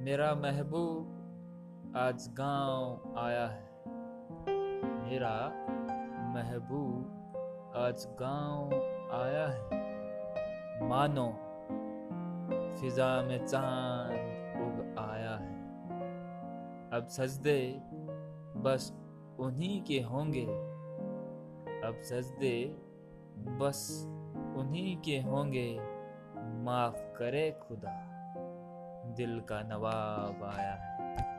मेरा महबूब आज गाँव आया है। मेरा महबूब आज गाँव आया है। मानो फिजा में चाँद उग आया है। अब सजदे बस उन्हीं के होंगे। अब सजदे बस उन्हीं के होंगे। माफ़ करे खुदा। दिल का नवाब आया। है